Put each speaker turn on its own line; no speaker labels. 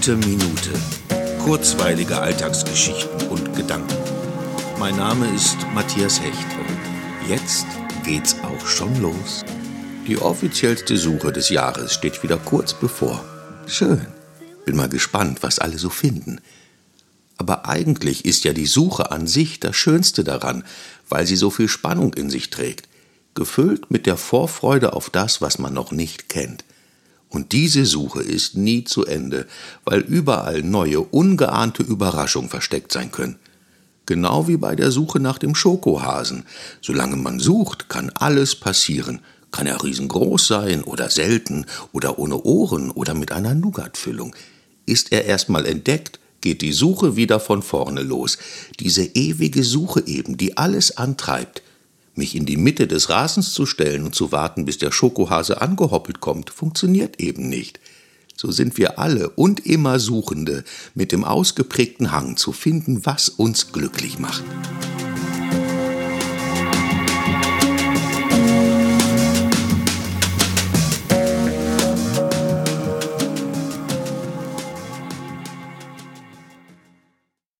Gute Minute. Kurzweilige Alltagsgeschichten und Gedanken. Mein Name ist Matthias Hecht und jetzt geht's auch schon los. Die offiziellste Suche des Jahres steht wieder kurz bevor. Schön. Bin mal gespannt, was alle so finden. Aber eigentlich ist ja die Suche an sich das Schönste daran, weil sie so viel Spannung in sich trägt, gefüllt mit der Vorfreude auf das, was man noch nicht kennt. Und diese Suche ist nie zu Ende, weil überall neue, ungeahnte Überraschungen versteckt sein können. Genau wie bei der Suche nach dem Schokohasen. Solange man sucht, kann alles passieren. Kann er riesengroß sein oder selten oder ohne Ohren oder mit einer Nougatfüllung. Ist er erstmal entdeckt, geht die Suche wieder von vorne los. Diese ewige Suche eben, die alles antreibt. Mich in die Mitte des Rasens zu stellen und zu warten, bis der Schokohase angehoppelt kommt, funktioniert eben nicht. So sind wir alle und immer Suchende mit dem ausgeprägten Hang zu finden, was uns glücklich macht.